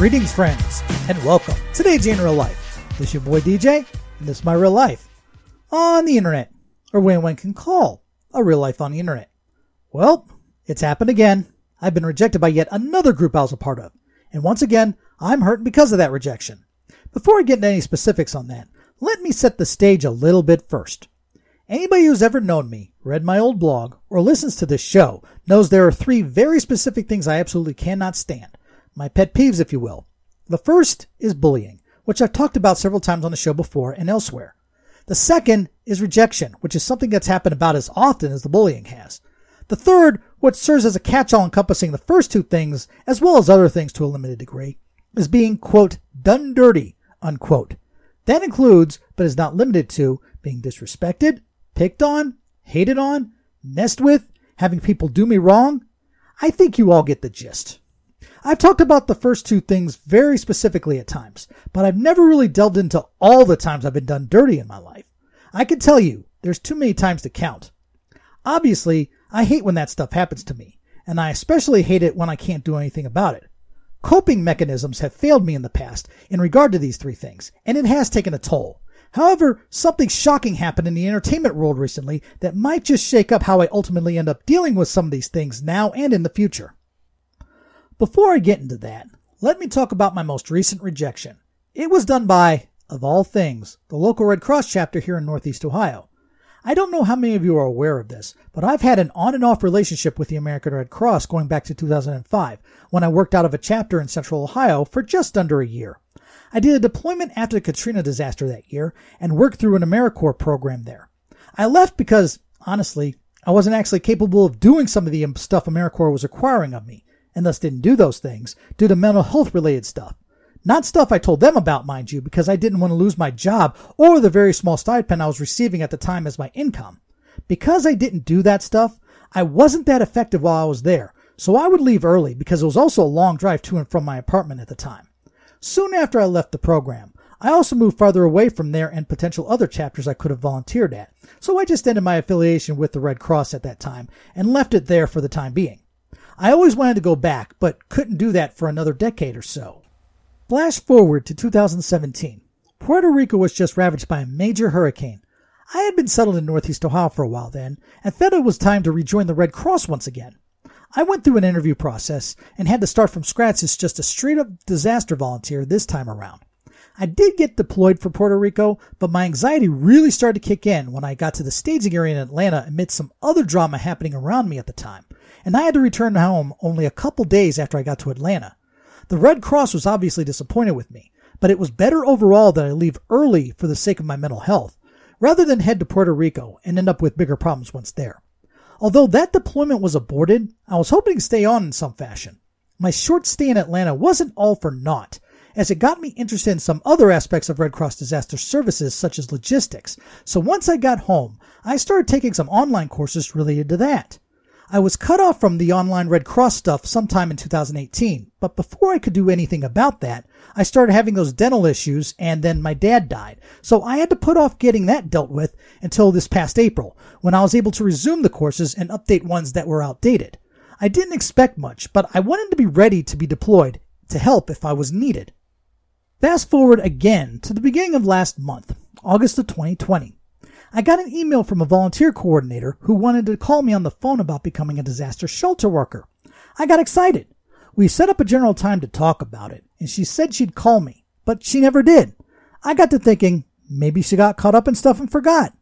Greetings, friends, and welcome to DJ in Real Life. This is your boy DJ, and this is my real life on the internet, or when one can call a real life on the internet. Well, it's happened again. I've been rejected by yet another group I was a part of, and once again, I'm hurt because of that rejection. Before I get into any specifics on that, let me set the stage a little bit first. Anybody who's ever known me, read my old blog, or listens to this show knows there are three very specific things I absolutely cannot stand my pet peeves, if you will. The first is bullying, which I've talked about several times on the show before and elsewhere. The second is rejection, which is something that's happened about as often as the bullying has. The third, which serves as a catch-all encompassing the first two things, as well as other things to a limited degree, is being, quote, done dirty, unquote. That includes, but is not limited to, being disrespected, picked on, hated on, messed with, having people do me wrong. I think you all get the gist. I've talked about the first two things very specifically at times, but I've never really delved into all the times I've been done dirty in my life. I can tell you, there's too many times to count. Obviously, I hate when that stuff happens to me, and I especially hate it when I can't do anything about it. Coping mechanisms have failed me in the past in regard to these three things, and it has taken a toll. However, something shocking happened in the entertainment world recently that might just shake up how I ultimately end up dealing with some of these things now and in the future. Before I get into that, let me talk about my most recent rejection. It was done by, of all things, the local Red Cross chapter here in Northeast Ohio. I don't know how many of you are aware of this, but I've had an on and off relationship with the American Red Cross going back to 2005 when I worked out of a chapter in Central Ohio for just under a year. I did a deployment after the Katrina disaster that year and worked through an AmeriCorps program there. I left because, honestly, I wasn't actually capable of doing some of the stuff AmeriCorps was requiring of me and thus didn't do those things due to mental health related stuff. Not stuff I told them about, mind you, because I didn't want to lose my job or the very small stipend I was receiving at the time as my income. Because I didn't do that stuff, I wasn't that effective while I was there, so I would leave early because it was also a long drive to and from my apartment at the time. Soon after I left the program, I also moved farther away from there and potential other chapters I could have volunteered at, so I just ended my affiliation with the Red Cross at that time and left it there for the time being. I always wanted to go back, but couldn't do that for another decade or so. Flash forward to 2017. Puerto Rico was just ravaged by a major hurricane. I had been settled in Northeast Ohio for a while then, and felt it was time to rejoin the Red Cross once again. I went through an interview process and had to start from scratch as just a straight up disaster volunteer this time around. I did get deployed for Puerto Rico, but my anxiety really started to kick in when I got to the staging area in Atlanta amidst some other drama happening around me at the time and I had to return home only a couple days after I got to Atlanta. The Red Cross was obviously disappointed with me, but it was better overall that I leave early for the sake of my mental health, rather than head to Puerto Rico and end up with bigger problems once there. Although that deployment was aborted, I was hoping to stay on in some fashion. My short stay in Atlanta wasn't all for naught, as it got me interested in some other aspects of Red Cross disaster services such as logistics. So once I got home, I started taking some online courses related to that. I was cut off from the online Red Cross stuff sometime in 2018, but before I could do anything about that, I started having those dental issues and then my dad died. So I had to put off getting that dealt with until this past April, when I was able to resume the courses and update ones that were outdated. I didn't expect much, but I wanted to be ready to be deployed to help if I was needed. Fast forward again to the beginning of last month, August of 2020. I got an email from a volunteer coordinator who wanted to call me on the phone about becoming a disaster shelter worker. I got excited. We set up a general time to talk about it, and she said she'd call me, but she never did. I got to thinking maybe she got caught up in stuff and forgot.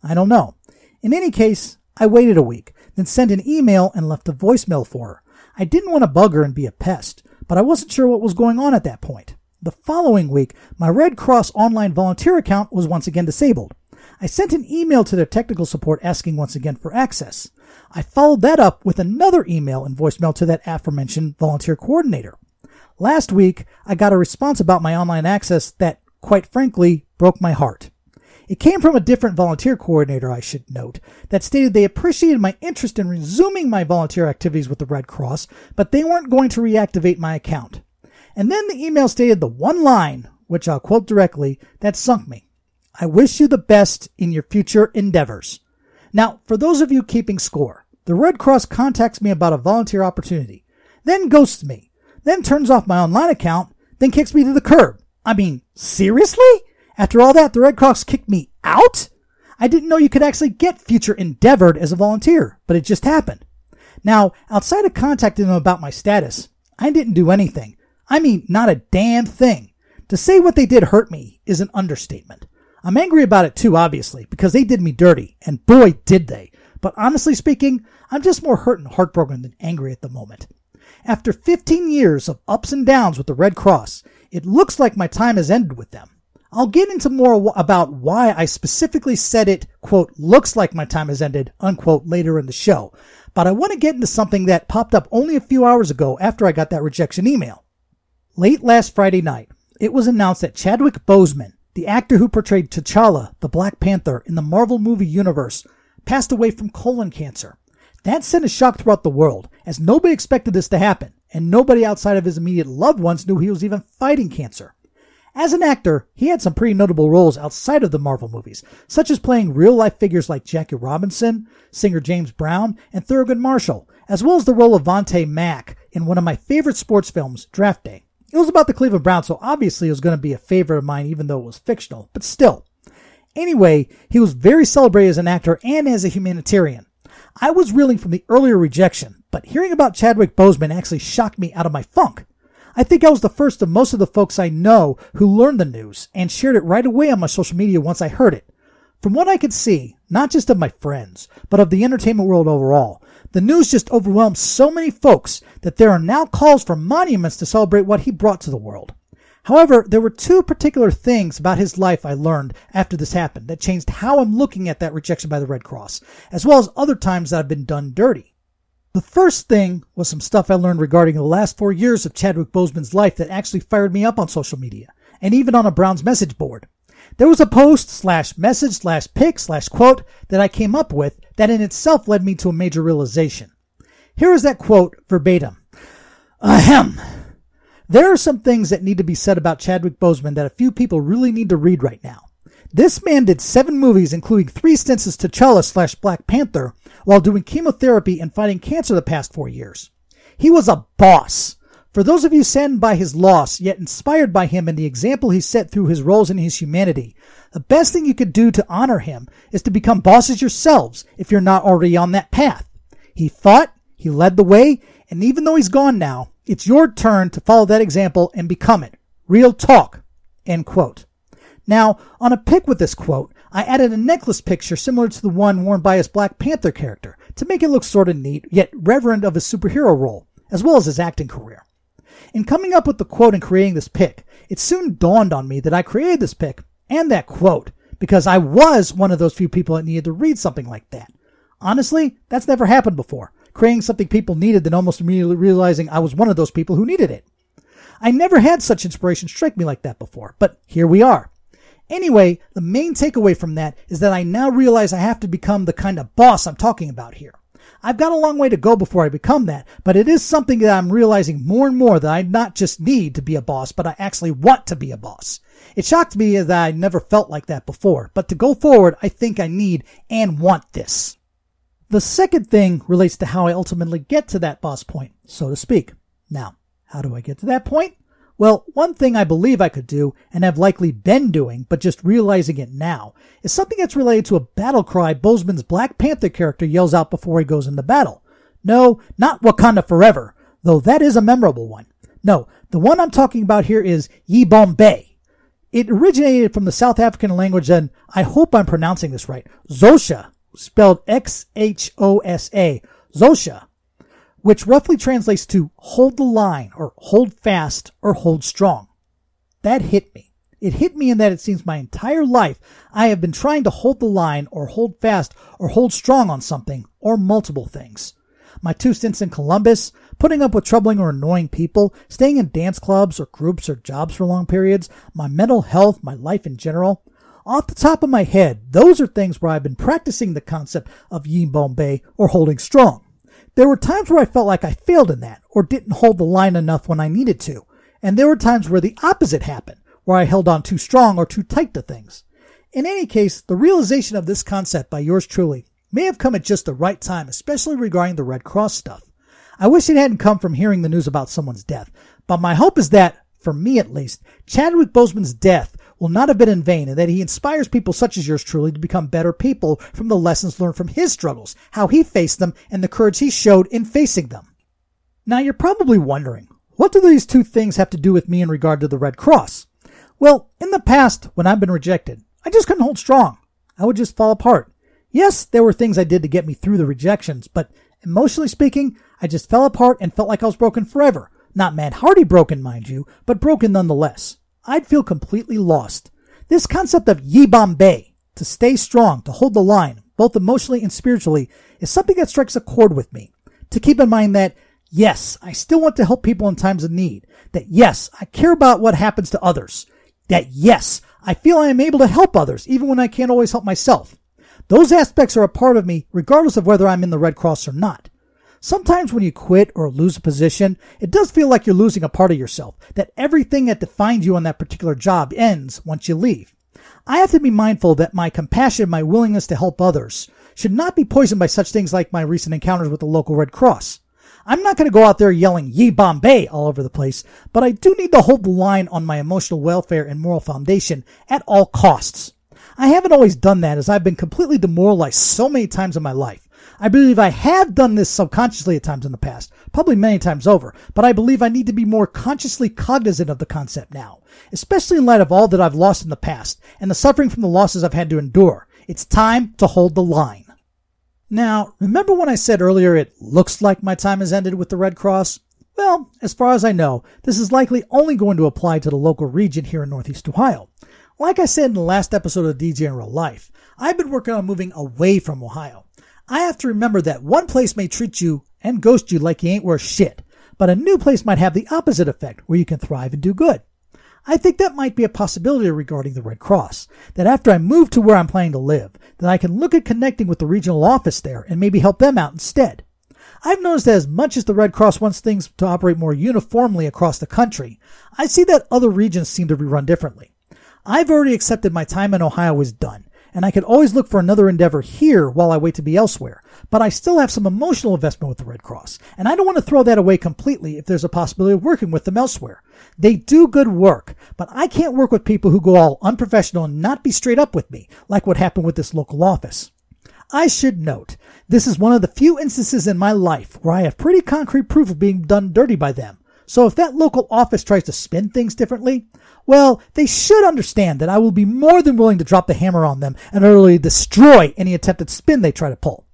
I don't know. In any case, I waited a week, then sent an email and left a voicemail for her. I didn't want to bug her and be a pest, but I wasn't sure what was going on at that point. The following week, my Red Cross online volunteer account was once again disabled. I sent an email to their technical support asking once again for access. I followed that up with another email and voicemail to that aforementioned volunteer coordinator. Last week, I got a response about my online access that, quite frankly, broke my heart. It came from a different volunteer coordinator, I should note, that stated they appreciated my interest in resuming my volunteer activities with the Red Cross, but they weren't going to reactivate my account. And then the email stated the one line, which I'll quote directly, that sunk me. I wish you the best in your future endeavors. Now, for those of you keeping score, the Red Cross contacts me about a volunteer opportunity, then ghosts me, then turns off my online account, then kicks me to the curb. I mean, seriously? After all that, the Red Cross kicked me out? I didn't know you could actually get future endeavored as a volunteer, but it just happened. Now, outside of contacting them about my status, I didn't do anything. I mean, not a damn thing. To say what they did hurt me is an understatement. I'm angry about it too, obviously, because they did me dirty, and boy did they. But honestly speaking, I'm just more hurt and heartbroken than angry at the moment. After 15 years of ups and downs with the Red Cross, it looks like my time has ended with them. I'll get into more about why I specifically said it, quote, looks like my time has ended, unquote, later in the show. But I want to get into something that popped up only a few hours ago after I got that rejection email. Late last Friday night, it was announced that Chadwick Boseman, the actor who portrayed T'Challa, the Black Panther, in the Marvel movie universe, passed away from colon cancer. That sent a shock throughout the world, as nobody expected this to happen, and nobody outside of his immediate loved ones knew he was even fighting cancer. As an actor, he had some pretty notable roles outside of the Marvel movies, such as playing real life figures like Jackie Robinson, singer James Brown, and Thurgood Marshall, as well as the role of Vontae Mack in one of my favorite sports films, Draft Day. It was about the Cleveland Browns, so obviously it was going to be a favorite of mine, even though it was fictional, but still. Anyway, he was very celebrated as an actor and as a humanitarian. I was reeling from the earlier rejection, but hearing about Chadwick Boseman actually shocked me out of my funk. I think I was the first of most of the folks I know who learned the news and shared it right away on my social media once I heard it. From what I could see, not just of my friends, but of the entertainment world overall, the news just overwhelmed so many folks that there are now calls for monuments to celebrate what he brought to the world. However, there were two particular things about his life I learned after this happened that changed how I'm looking at that rejection by the Red Cross, as well as other times that I've been done dirty. The first thing was some stuff I learned regarding the last four years of Chadwick Boseman's life that actually fired me up on social media, and even on a Browns message board. There was a post slash message slash pic slash quote that I came up with that in itself led me to a major realization. Here is that quote verbatim. Ahem. There are some things that need to be said about Chadwick Boseman that a few people really need to read right now. This man did seven movies, including three stints as T'Challa slash Black Panther, while doing chemotherapy and fighting cancer the past four years. He was a boss. For those of you saddened by his loss, yet inspired by him and the example he set through his roles in his humanity, the best thing you could do to honor him is to become bosses yourselves if you're not already on that path. He fought, he led the way, and even though he's gone now, it's your turn to follow that example and become it. Real talk. End quote. Now, on a pic with this quote, I added a necklace picture similar to the one worn by his Black Panther character to make it look sort of neat, yet reverent of his superhero role, as well as his acting career. In coming up with the quote and creating this pic, it soon dawned on me that I created this pic and that quote because I was one of those few people that needed to read something like that. Honestly, that's never happened before. Creating something people needed, then almost immediately realizing I was one of those people who needed it. I never had such inspiration strike me like that before, but here we are. Anyway, the main takeaway from that is that I now realize I have to become the kind of boss I'm talking about here. I've got a long way to go before I become that, but it is something that I'm realizing more and more that I not just need to be a boss, but I actually want to be a boss. It shocked me that I never felt like that before, but to go forward, I think I need and want this. The second thing relates to how I ultimately get to that boss point, so to speak. Now, how do I get to that point? Well, one thing I believe I could do, and have likely been doing, but just realizing it now, is something that's related to a battle cry Boseman's Black Panther character yells out before he goes into battle. No, not Wakanda Forever, though that is a memorable one. No, the one I'm talking about here is Yibambe. It originated from the South African language and I hope I'm pronouncing this right, Zosha, spelled X-H-O-S-A, Xhosa, which roughly translates to hold the line or hold fast or hold strong. That hit me. It hit me in that it seems my entire life I have been trying to hold the line or hold fast or hold strong on something or multiple things. My two stints in Columbus, putting up with troubling or annoying people, staying in dance clubs or groups or jobs for long periods, my mental health, my life in general. Off the top of my head, those are things where I've been practicing the concept of Yibambe or holding strong. There were times where I felt like I failed in that or didn't hold the line enough when I needed to. And there were times where the opposite happened, where I held on too strong or too tight to things. In any case, the realization of this concept by yours truly may have come at just the right time, especially regarding the Red Cross stuff. I wish it hadn't come from hearing the news about someone's death, but my hope is that, for me at least, Chadwick Boseman's death will not have been in vain and that he inspires people such as yours truly to become better people from the lessons learned from his struggles, how he faced them, and the courage he showed in facing them. Now you're probably wondering, what do these two things have to do with me in regard to the Red Cross? Well, in the past, when I've been rejected, I just couldn't hold strong. I would just fall apart. Yes, there were things I did to get me through the rejections, but emotionally speaking, I just fell apart and felt like I was broken forever. Not Matt Hardy broken, mind you, but broken nonetheless. I'd feel completely lost. This concept of Yibambe, to stay strong, to hold the line, both emotionally and spiritually, is something that strikes a chord with me. To keep in mind that, yes, I still want to help people in times of need. That yes, I care about what happens to others. That yes, I feel I am able to help others even when I can't always help myself. Those aspects are a part of me regardless of whether I'm in the Red Cross or not. Sometimes when you quit or lose a position, it does feel like you're losing a part of yourself, that everything that defined you on that particular job ends once you leave. I have to be mindful that my compassion, my willingness to help others, should not be poisoned by such things like my recent encounters with the local Red Cross. I'm not going to go out there yelling Yibambe all over the place, but I do need to hold the line on my emotional welfare and moral foundation at all costs. I haven't always done that as I've been completely demoralized so many times in my life. I believe I have done this subconsciously at times in the past, probably many times over, but I believe I need to be more consciously cognizant of the concept now, especially in light of all that I've lost in the past and the suffering from the losses I've had to endure. It's time to hold the line. Now, remember when I said earlier it looks like my time has ended with the Red Cross? Well, as far as I know, this is likely only going to apply to the local region here in Northeast Ohio. Like I said in the last episode of DJ in Real Life, I've been working on moving away from Ohio. I have to remember that one place may treat you and ghost you like you ain't worth shit, but a new place might have the opposite effect where you can thrive and do good. I think that might be a possibility regarding the Red Cross. That after I move to where I'm planning to live, that I can look at connecting with the regional office there and maybe help them out instead. I've noticed that as much as the Red Cross wants things to operate more uniformly across the country, I see that other regions seem to be run differently. I've already accepted my time in Ohio is done, and I could always look for another endeavor here while I wait to be elsewhere. But I still have some emotional investment with the Red Cross, and I don't want to throw that away completely if there's a possibility of working with them elsewhere. They do good work, but I can't work with people who go all unprofessional and not be straight up with me, like what happened with this local office. I should note, this is one of the few instances in my life where I have pretty concrete proof of being done dirty by them. So if that local office tries to spin things differently, well, they should understand that I will be more than willing to drop the hammer on them and utterly destroy any attempted spin they try to pull.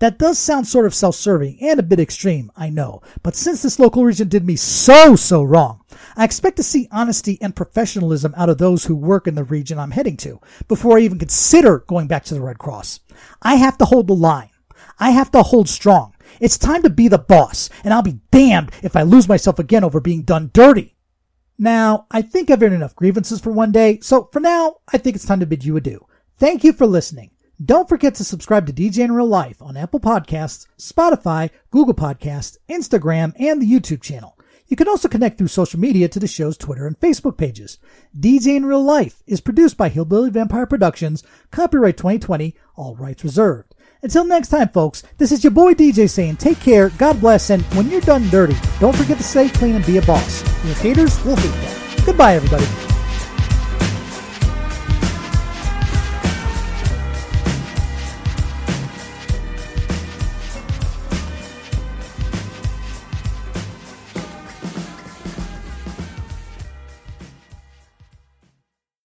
That does sound sort of self-serving and a bit extreme, I know, but since this local region did me so, so wrong, I expect to see honesty and professionalism out of those who work in the region I'm heading to before I even consider going back to the Red Cross. I have to hold the line. I have to hold strong. It's time to be the boss, and I'll be damned if I lose myself again over being done dirty. Now, I think I've earned enough grievances for one day, so for now, I think it's time to bid you adieu. Thank you for listening. Don't forget to subscribe to DJ in Real Life on Apple Podcasts, Spotify, Google Podcasts, Instagram, and the YouTube channel. You can also connect through social media to the show's Twitter and Facebook pages. DJ in Real Life is produced by Hillbilly Vampire Productions, copyright 2020, all rights reserved. Until next time, folks, this is your boy DJ saying take care, God bless, and when you're done dirty, don't forget to stay clean and be a boss. Your haters will hate that. Goodbye, everybody.